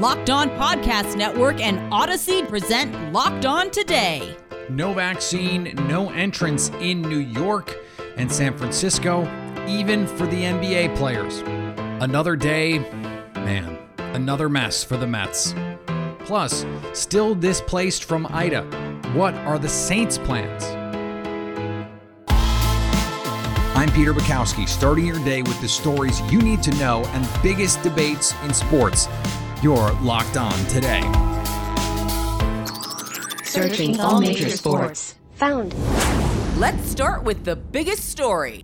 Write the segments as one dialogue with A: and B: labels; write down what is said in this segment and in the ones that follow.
A: Locked On Podcast Network and Odyssey present Locked On Today.
B: No vaccine, no entrance in New York and San Francisco, even for the NBA players. Another day, man, another mess for the Mets. Plus, still displaced from Ida. What are the Saints' plans? I'm Peter Bukowski, starting your day with the stories you need to know and biggest debates in sports. You're locked on today.
C: Searching all major sports. Found.
A: Let's start with the biggest story.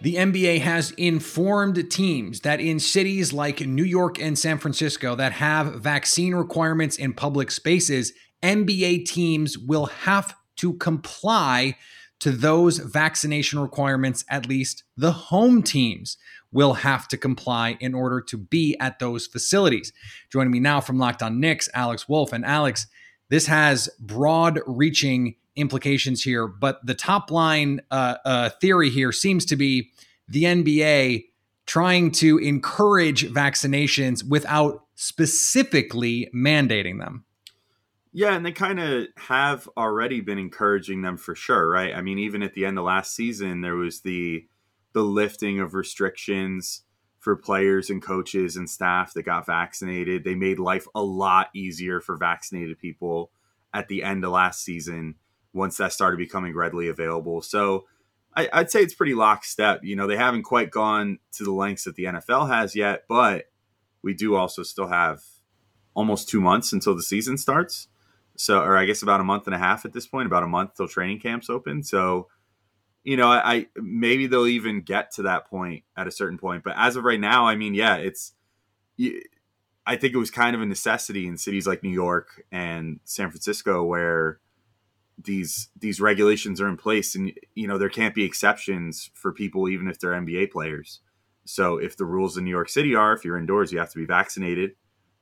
B: The NBA has informed teams that in cities like New York and San Francisco that have vaccine requirements in public spaces, NBA teams will have to comply to those vaccination requirements, at least the home teams will have to comply in order to be at those facilities. Joining me now from Locked On Knicks, Alex Wolf. And Alex, this has broad reaching implications here, but the top line uh, uh, theory here seems to be the NBA trying to encourage vaccinations without specifically mandating them.
D: Yeah, and they kind of have already been encouraging them for sure, right? I mean, even at the end of last season, there was the the lifting of restrictions for players and coaches and staff that got vaccinated. They made life a lot easier for vaccinated people at the end of last season once that started becoming readily available. So I, would say it's pretty lockstep. You know, they haven't quite gone to the lengths that the NFL has yet, but we do also still have almost two months until the season starts. So, or I guess about a month and a half at this point, about a month till training camps open. So, you know, I, maybe they'll even get to that point at a certain point. But as of right now, I mean, yeah, it's. I think it was kind of a necessity in cities like New York and San Francisco where these these regulations are in place, and you know there can't be exceptions for people even if they're NBA players. So if the rules in New York City are if you're indoors you have to be vaccinated,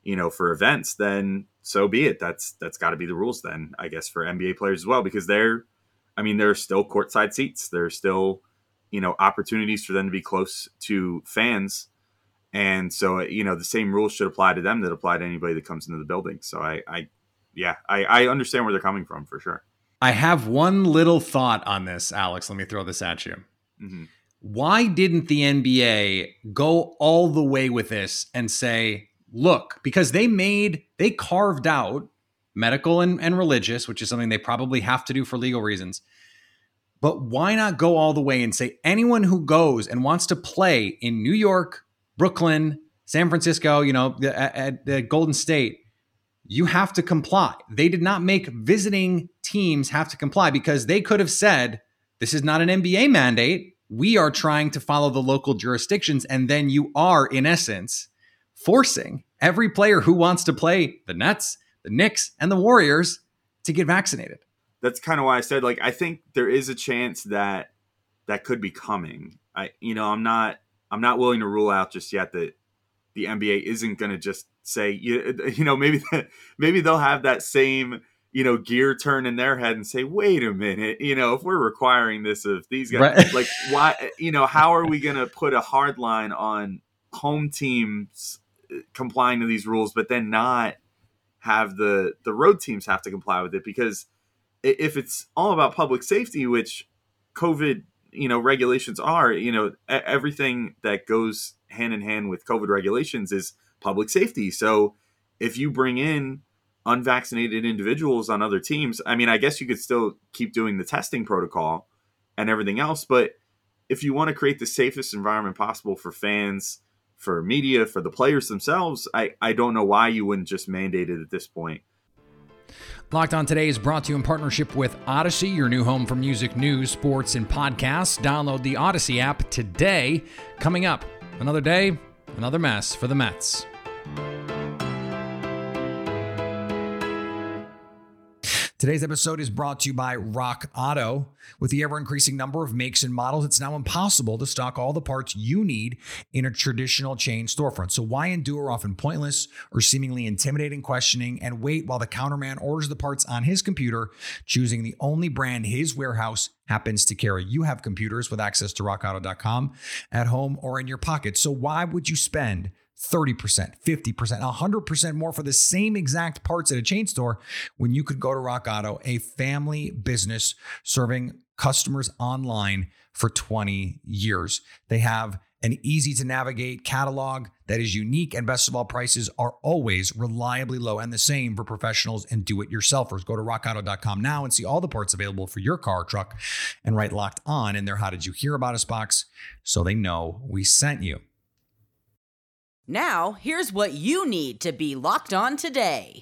D: you know, for events, then so be it. That's that's got to be the rules then, I guess, for NBA players as well, because they're, I mean, there are still courtside seats. There are still, you know, opportunities for them to be close to fans, and so you know the same rules should apply to them that apply to anybody that comes into the building. So I, I yeah, I, I understand where they're coming from for sure.
B: I have one little thought on this, Alex. Let me throw this at you. Mm-hmm. Why didn't the NBA go all the way with this and say, look, because they made, they carved out medical and, and religious, which is something they probably have to do for legal reasons. But why not go all the way and say anyone who goes and wants to play in New York, Brooklyn, San Francisco, you know, at, at Golden State, you have to comply. They did not make visiting teams have to comply because they could have said, this is not an NBA mandate. We are trying to follow the local jurisdictions. And then you are, in essence, forcing every player who wants to play the Nets, the Knicks, and the Warriors to get vaccinated.
D: That's kind of why I said like I think there is a chance that that could be coming. I you know, I'm not I'm not willing to rule out just yet that the NBA isn't going to just say you, you know maybe maybe they'll have that same you know gear turn in their head and say wait a minute you know if we're requiring this of these guys right. like why you know how are we going to put a hard line on home teams uh, complying to these rules, but then not have the the road teams have to comply with it because if it's all about public safety, which COVID you know regulations are, you know everything that goes hand in hand with COVID regulations is public safety. So if you bring in unvaccinated individuals on other teams, I mean, I guess you could still keep doing the testing protocol and everything else, but if you want to create the safest environment possible for fans for media, for the players themselves, I, I don't know why you wouldn't just mandate it at this point.
B: Locked On Today is brought to you in partnership with Odyssey, your new home for music, news, sports, and podcasts. Download the Odyssey app today. Coming up, another day, another mess for the Mets. Today's episode is brought to you by Rock Auto. With the ever increasing number of makes and models, it's now impossible to stock all the parts you need in a traditional chain storefront. So, why endure often pointless or seemingly intimidating questioning and wait while the counterman orders the parts on his computer, choosing the only brand his warehouse happens to carry? You have computers with access to rockauto.com at home or in your pocket. So, why would you spend
E: 30%, 50%, 100% more for the same exact parts at a chain store when you could go to Rock Auto, a family business serving customers online for 20 years. They have an easy to navigate catalog that is unique, and best of all, prices are always reliably low and the same for professionals and do it yourselfers. Go to rockauto.com now and see all the parts available for your car, truck, and write locked on in their How Did You Hear About Us box so they know we sent you.
A: Now, here's what you need to be locked on today.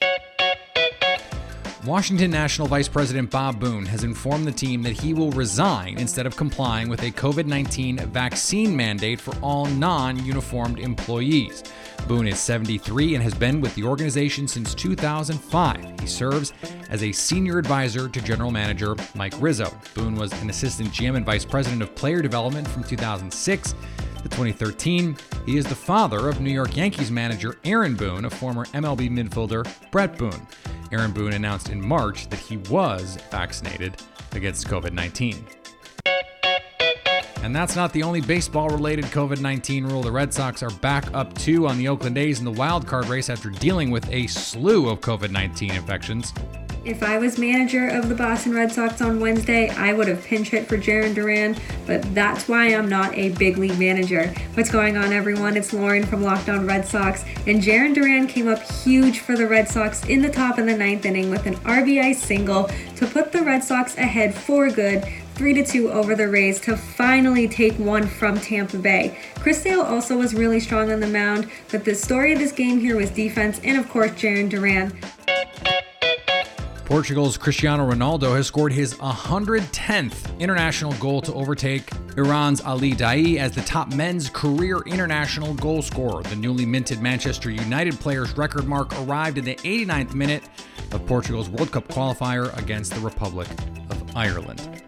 B: Washington National Vice President Bob Boone has informed the team that he will resign instead of complying with a COVID 19 vaccine mandate for all non uniformed employees. Boone is 73 and has been with the organization since 2005. He serves as a senior advisor to general manager Mike Rizzo. Boone was an assistant GM and vice president of player development from 2006 to 2013. He is the father of New York Yankees manager Aaron Boone, a former MLB midfielder Bret Boone. Aaron Boone announced in March that he was vaccinated against COVID 19. And that's not the only baseball related COVID 19 rule. The Red Sox are back up two on the Oakland A's in the wild card race after dealing with a slew of COVID 19 infections.
F: If I was manager of the Boston Red Sox on Wednesday, I would have pinch hit for Jarren Duran, but that's why I'm not a big league manager. What's going on, everyone? It's Lauren from Locked On Red Sox, and Jarren Duran came up huge for the Red Sox in the top of the ninth inning with an RBI single to put the Red Sox ahead for good 3 to 2 over the Rays to finally take one from Tampa Bay. Chris Sale also was really strong on the mound, but the story of this game here was defense and, of course, Jarren Duran.
B: Portugal's Cristiano Ronaldo has scored his 110th international goal to overtake Iran's Ali Daei as the top men's career international goal scorer. The newly minted Manchester United player's record mark arrived in the 89th minute of Portugal's World Cup qualifier against the Republic of Ireland.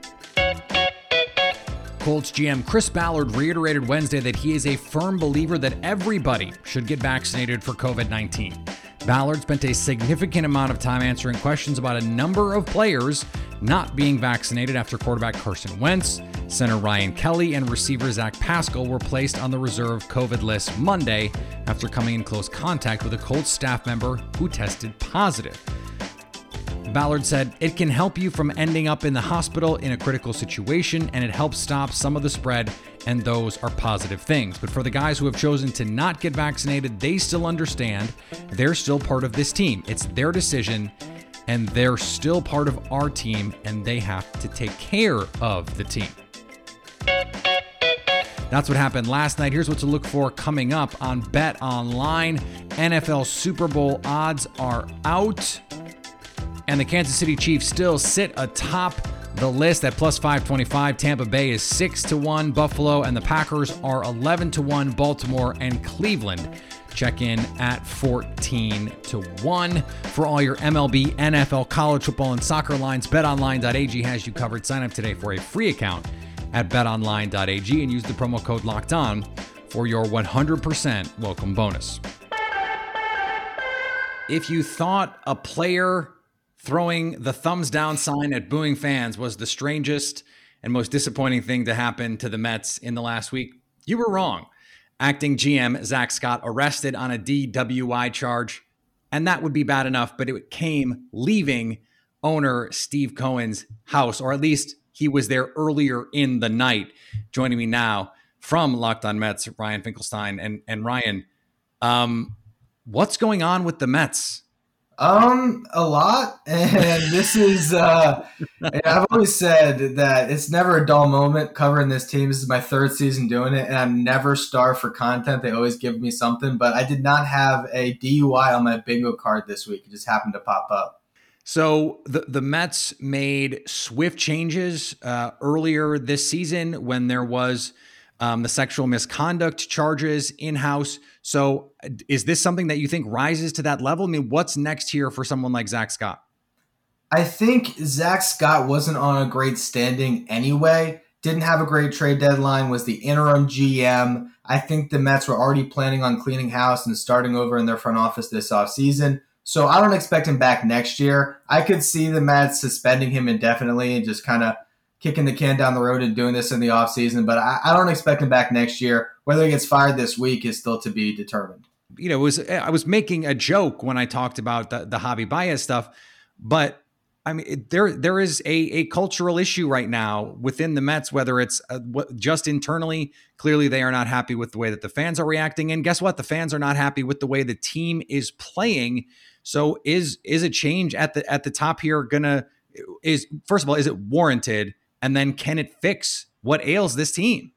B: Colts GM Chris Ballard reiterated Wednesday that he is a firm believer that everybody should get vaccinated for COVID 19. Ballard spent a significant amount of time answering questions about a number of players not being vaccinated after quarterback Carson Wentz, center Ryan Kelly, and receiver Zach Pascal were placed on the reserve COVID list Monday after coming in close contact with a Colts staff member who tested positive. Ballard said, It can help you from ending up in the hospital in a critical situation, and it helps stop some of the spread, and those are positive things. But for the guys who have chosen to not get vaccinated, they still understand they're still part of this team. It's their decision, and they're still part of our team, and they have to take care of the team. That's what happened last night. Here's what to look for coming up on Bet Online. NFL Super Bowl odds are out and the Kansas City Chiefs still sit atop the list at plus 525. Tampa Bay is 6 to 1. Buffalo and the Packers are 11 to 1. Baltimore and Cleveland check in at 14 to 1. For all your MLB, NFL, college football, and soccer lines, betonline.ag has you covered. Sign up today for a free account at betonline.ag and use the promo code locked on for your 100% welcome bonus. If you thought a player throwing the thumbs down sign at booing fans was the strangest and most disappointing thing to happen to the Mets in the last week, you were wrong. Acting GM Zack Scott arrested on a DWI charge, and that would be bad enough, but it came leaving owner Steve Cohen's house, or at least he was there earlier in the night. Joining me now from Locked On Mets, Ryan Finkelstein. And, and Ryan, um, what's going on with the Mets?
G: Um, a lot, and this is. uh I've always said that it's never a dull moment covering this team. This is my third season doing it, and I'm never starved for content. They always give me something, but I did not have a DUI on my bingo card this week. It just happened to pop up.
B: So the the Mets made swift changes uh, earlier this season when there was um, the sexual misconduct charges in house. So, is this something that you think rises to that level? I mean, what's next here for someone like Zack Scott?
G: I think Zack Scott wasn't on a great standing anyway. Didn't have a great trade deadline, was the interim GM. I think the Mets were already planning on cleaning house and starting over in their front office this offseason. So I don't expect him back next year. I could see the Mets suspending him indefinitely and just kind of kicking the can down the road and doing this in the offseason, but I, I don't expect him back next year. Whether he gets fired this week is still to be determined.
B: you know, was I was making a joke when I talked about the, the Javi Baez stuff, but I mean, there there is a a cultural issue right now within the Mets, whether it's uh, just internally. Clearly, they are not happy with the way that the fans are reacting, and guess what? The fans are not happy with the way the team is playing. So, is is a change at the at the top here gonna is first of all is it warranted, and then can it fix what ails this team?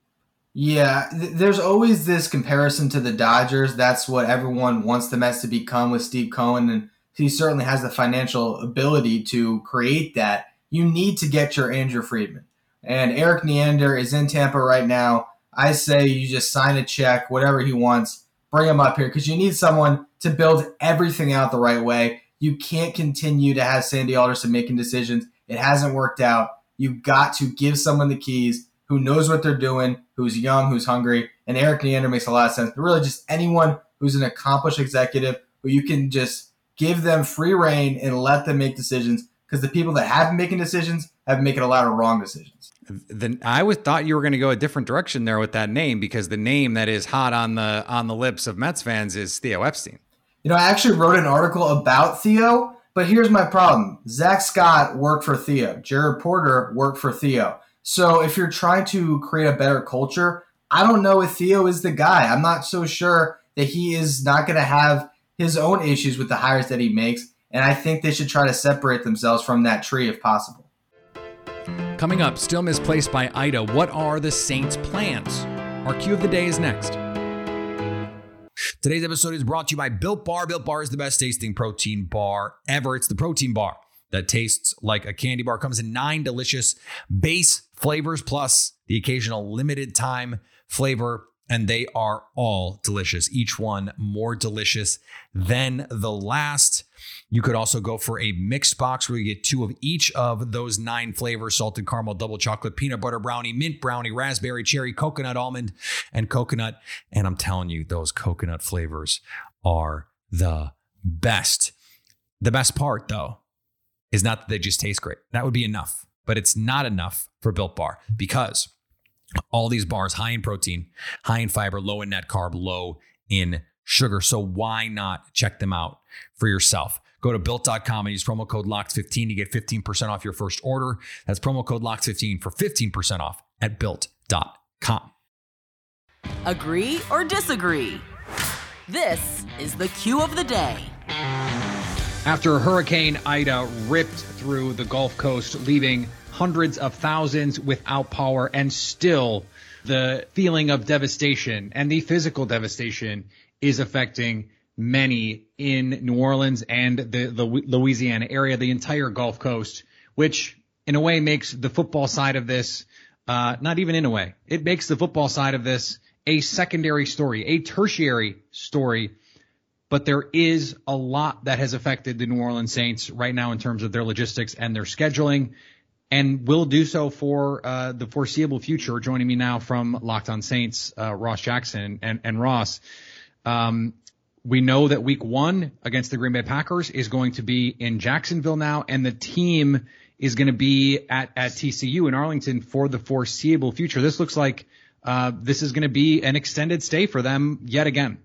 G: Yeah, th- there's always this comparison to the Dodgers. That's what everyone wants the Mets to become with Steve Cohen and he certainly has the financial ability to create that. You need to get your Andrew Friedman. And Erik Neander is in Tampa right now. I say you just sign a check, whatever he wants, bring him up here because you need someone to build everything out the right way. You can't continue to have Sandy Alderson making decisions. It hasn't worked out. You've got to give someone the keys who knows what they're doing, who's young, who's hungry. And Erik Neander makes a lot of sense. But really, just anyone who's an accomplished executive who you can just give them free reign and let them make decisions because the people that have been making decisions have been making a lot of wrong decisions.
B: Then I was thought you were going to go a different direction there with that name because the name that is hot on the on the lips of Mets fans is Theo Epstein.
G: You know, I actually wrote an article about Theo, but here's my problem: Zack Scott worked for Theo, Jared Porter worked for Theo. So if you're trying to create a better culture, I don't know if Theo is the guy. I'm not so sure that he is not going to have his own issues with the hires that he makes, and I think they should try to separate themselves from that tree if possible.
E: Coming up, still misplaced by Ida, what are the Saints' plans? Our cue of the day is next. Today's episode is brought to you by Built Bar. Built Bar is the best tasting protein bar ever. It's the protein bar that tastes like a candy bar. Comes in nine delicious base flavors plus the occasional limited time flavor and they are all delicious. Each one more delicious than the last. You could also go for a mixed box where you get two of each of those nine flavors salted caramel, double chocolate, peanut butter brownie, mint brownie, raspberry, cherry, coconut, almond, and coconut. And I'm telling you, those coconut flavors are the best. The best part, though, is not that they just taste great. That would be enough, but it's not enough for Built Bar because all these bars high in protein, high in fiber, low in net carb, low in sugar. So why not check them out for yourself? Go to built.com and use promo code LOCKED15 to get 15% off your first order. That's promo code LOCKED15 for 15% off at built.com.
A: Agree or disagree? This is the cue of the day.
B: After Hurricane Ida ripped through the Gulf Coast, leaving hundreds of thousands without power, and still the feeling of devastation and the physical devastation is affecting many in New Orleans and the, the Louisiana area, the entire Gulf Coast, which in a way makes the football side of this, uh, not even in a way, it makes the football side of this a secondary story, a tertiary story. But there is a lot that has affected the New Orleans Saints right now in terms of their logistics and their scheduling and will do so for uh, the foreseeable future. Joining me now from Locked On Saints, uh, Ross Jackson and, and Ross. Um, we know that week one against the Green Bay Packers is going to be in Jacksonville now, and the team is going to be at, at TCU in Arlington for the foreseeable future. This looks like uh, this is going to be an extended stay for them yet again.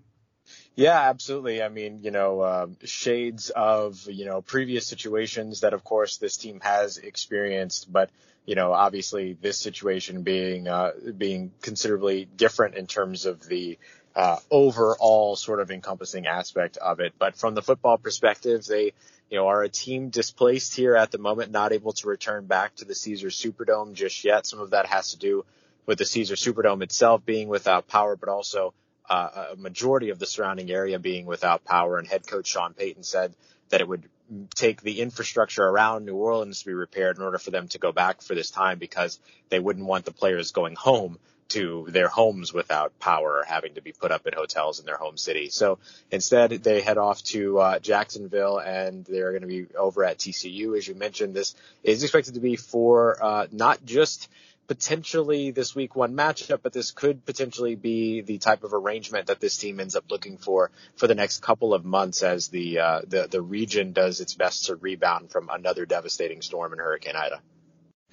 H: Yeah, absolutely. I mean, you know, uh, shades of, you know, previous situations that, of course, this team has experienced, but, you know, obviously this situation being, uh, being considerably different in terms of the, uh, overall sort of encompassing aspect of it. But from the football perspective, they, you know, are a team displaced here at the moment, not able to return back to the Caesar Superdome just yet. Some of that has to do with the Caesar Superdome itself being without power, but also uh, a majority of the surrounding area being without power. And head coach Sean Payton said that it would take the infrastructure around New Orleans to be repaired in order for them to go back for this time because they wouldn't want the players going home to their homes without power or having to be put up in hotels in their home city. So instead, they head off to uh, Jacksonville and they're going to be over at TCU. As you mentioned, this is expected to be for uh, not just – potentially this week one matchup, but this could potentially be the type of arrangement that this team ends up looking for for the next couple of months as the uh, the the region does its best to rebound from another devastating storm in Hurricane Ida.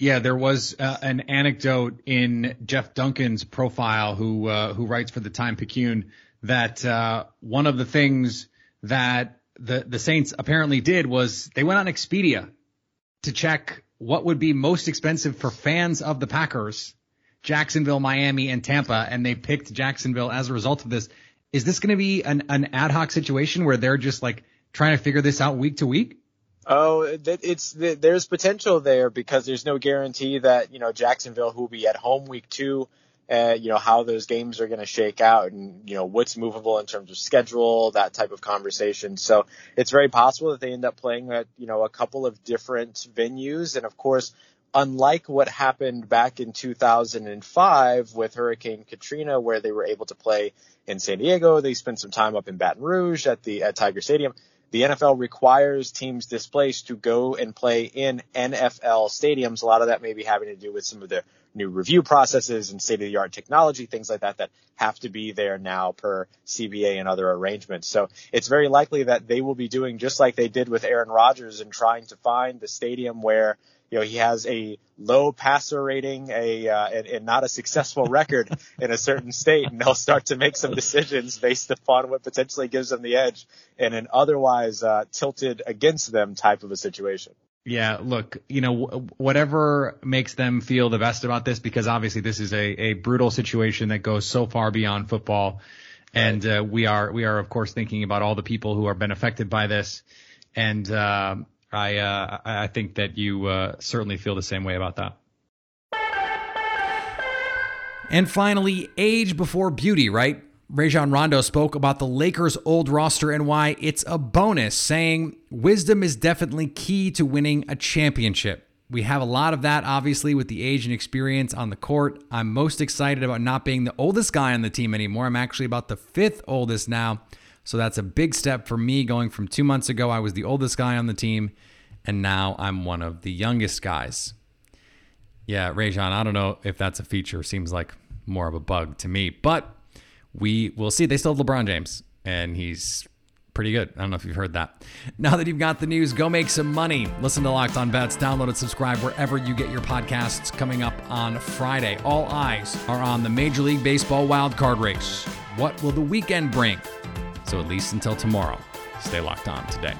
B: Yeah, there was uh, an anecdote in Jeff Duncan's profile, who uh, who writes for the Time Picayune, that uh, one of the things that the the Saints apparently did was they went on Expedia to check what would be most expensive for fans of the Packers, Jacksonville, Miami, and Tampa, and they picked Jacksonville as a result of this. Is this going to be an, an ad hoc situation where they're just like trying to figure this out week to week?
H: Oh, it's there's potential there because there's no guarantee that you know Jacksonville, who will be at home week two, uh, you know how those games are going to shake out, and you know what's movable in terms of schedule, that type of conversation. So it's very possible that they end up playing at you know a couple of different venues, and of course, unlike what happened back in 2005 with Hurricane Katrina, where they were able to play in San Diego, they spent some time up in Baton Rouge at the at Tiger Stadium the NFL requires teams displaced to go and play in NFL stadiums. A lot of that may be having to do with some of the new review processes and state of the art technology, things like that, that have to be there now per CBA and other arrangements. So it's very likely that they will be doing just like they did with Aaron Rodgers and trying to find the stadium where you know, he has a low passer rating, a uh, and, and, not a successful record in a certain state, and they'll start to make some decisions based upon what potentially gives them the edge in an otherwise uh, tilted against them type of a situation.
B: Yeah, look, you know, whatever makes them feel the best about this, because obviously this is a, a brutal situation that goes so far beyond football, and uh, we are we are of course thinking about all the people who have been affected by this, and uh, I uh, I think that you uh, certainly feel the same way about that.
E: And finally, age before beauty, right? Rajon Rondo spoke about the Lakers' old roster and why it's a bonus, saying wisdom is definitely key to winning a championship. We have a lot of that, obviously, with the age and experience on the court. I'm most excited about not being the oldest guy on the team anymore. I'm actually about the fifth oldest now. So that's a big step for me going from two months ago, I was the oldest guy on the team, and now I'm one of the youngest guys. Yeah, Rajon, I don't know if that's a feature. Seems like more of a bug to me, but we will see. They still have LeBron James, and he's pretty good. I don't know if you've heard that. Now that you've got the news, go make some money. Listen to Locked On Bets. Download and subscribe wherever you get your podcasts. Coming up on Friday, all eyes are on the Major League Baseball wildcard race. What will the weekend bring? So at least until tomorrow, stay locked on today.